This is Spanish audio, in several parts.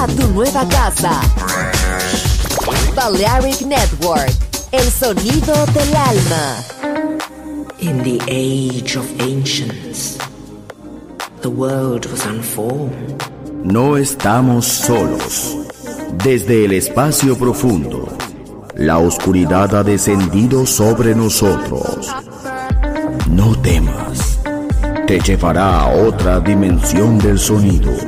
a tu nueva casa. Balearic Network, el sonido del alma. In the age of ancients, the world was unformed. No estamos solos. Desde el espacio profundo, la oscuridad ha descendido sobre nosotros. No temas, te llevará a otra dimensión del sonido.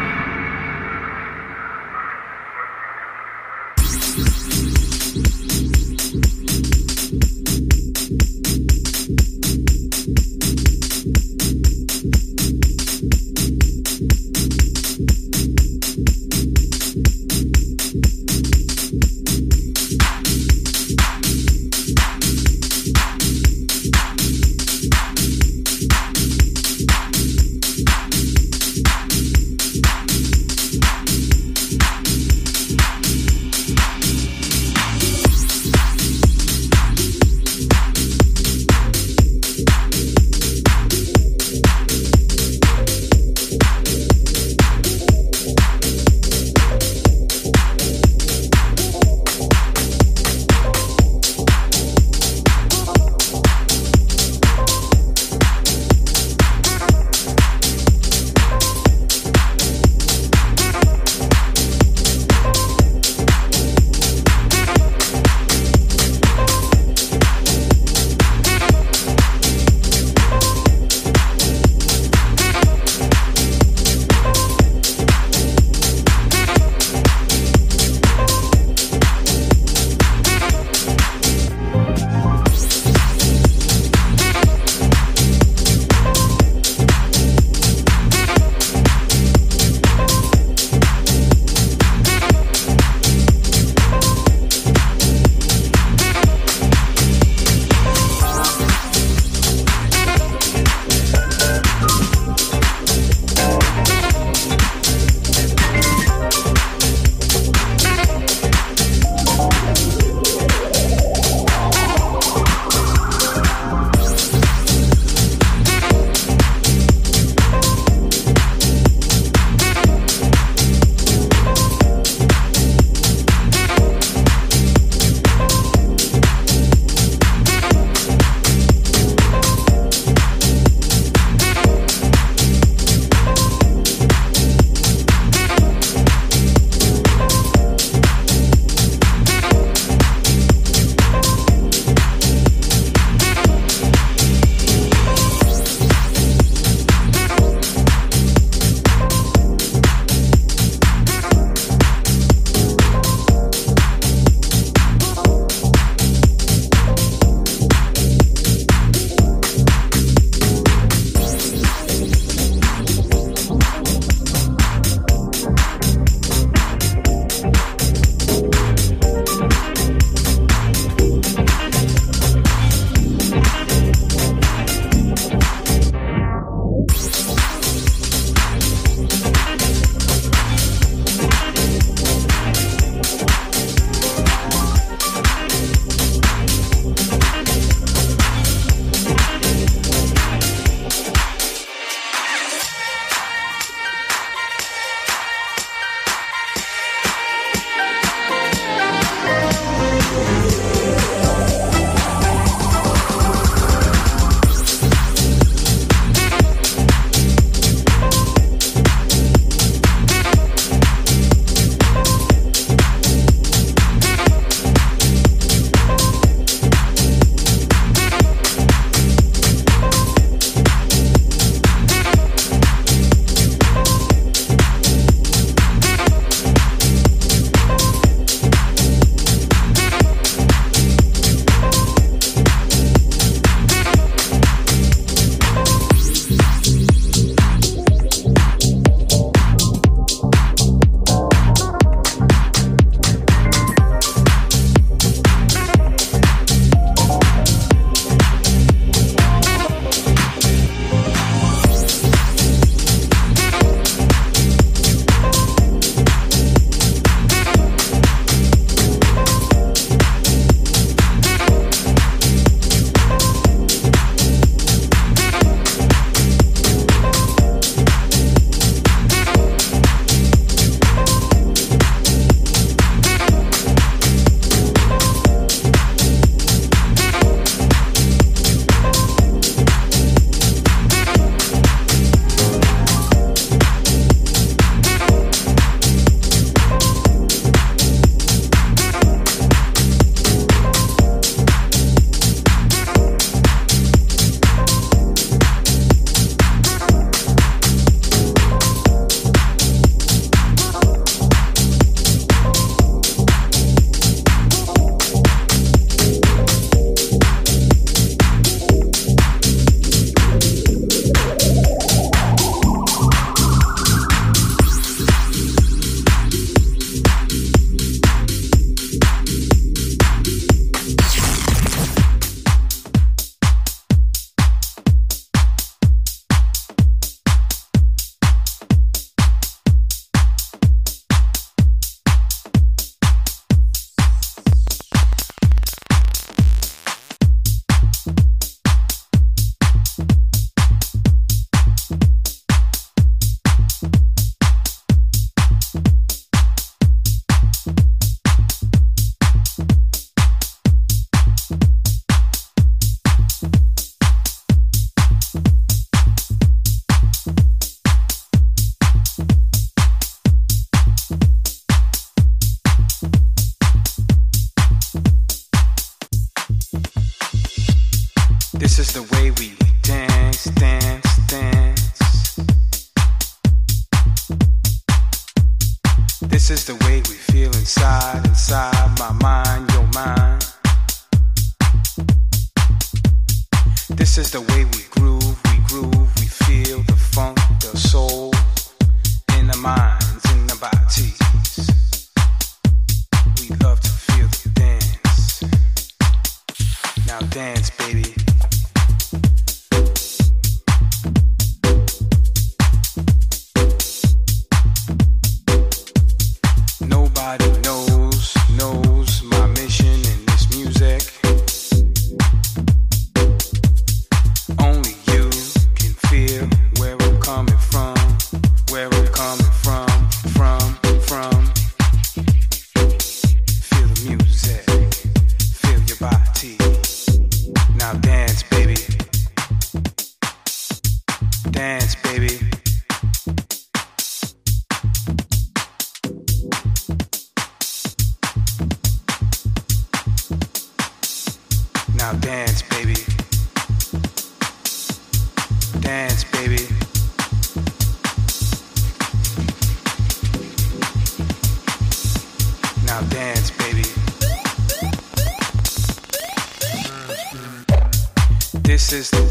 sisters.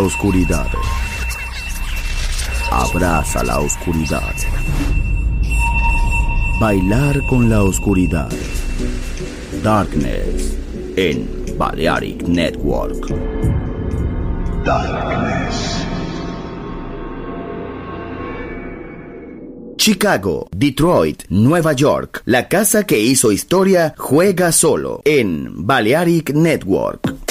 oscuridad. Abraza la oscuridad. Bailar con la oscuridad. Darkness en Balearic Network. Darkness. Chicago, Detroit, Nueva York. La casa que hizo historia juega solo en Balearic Network.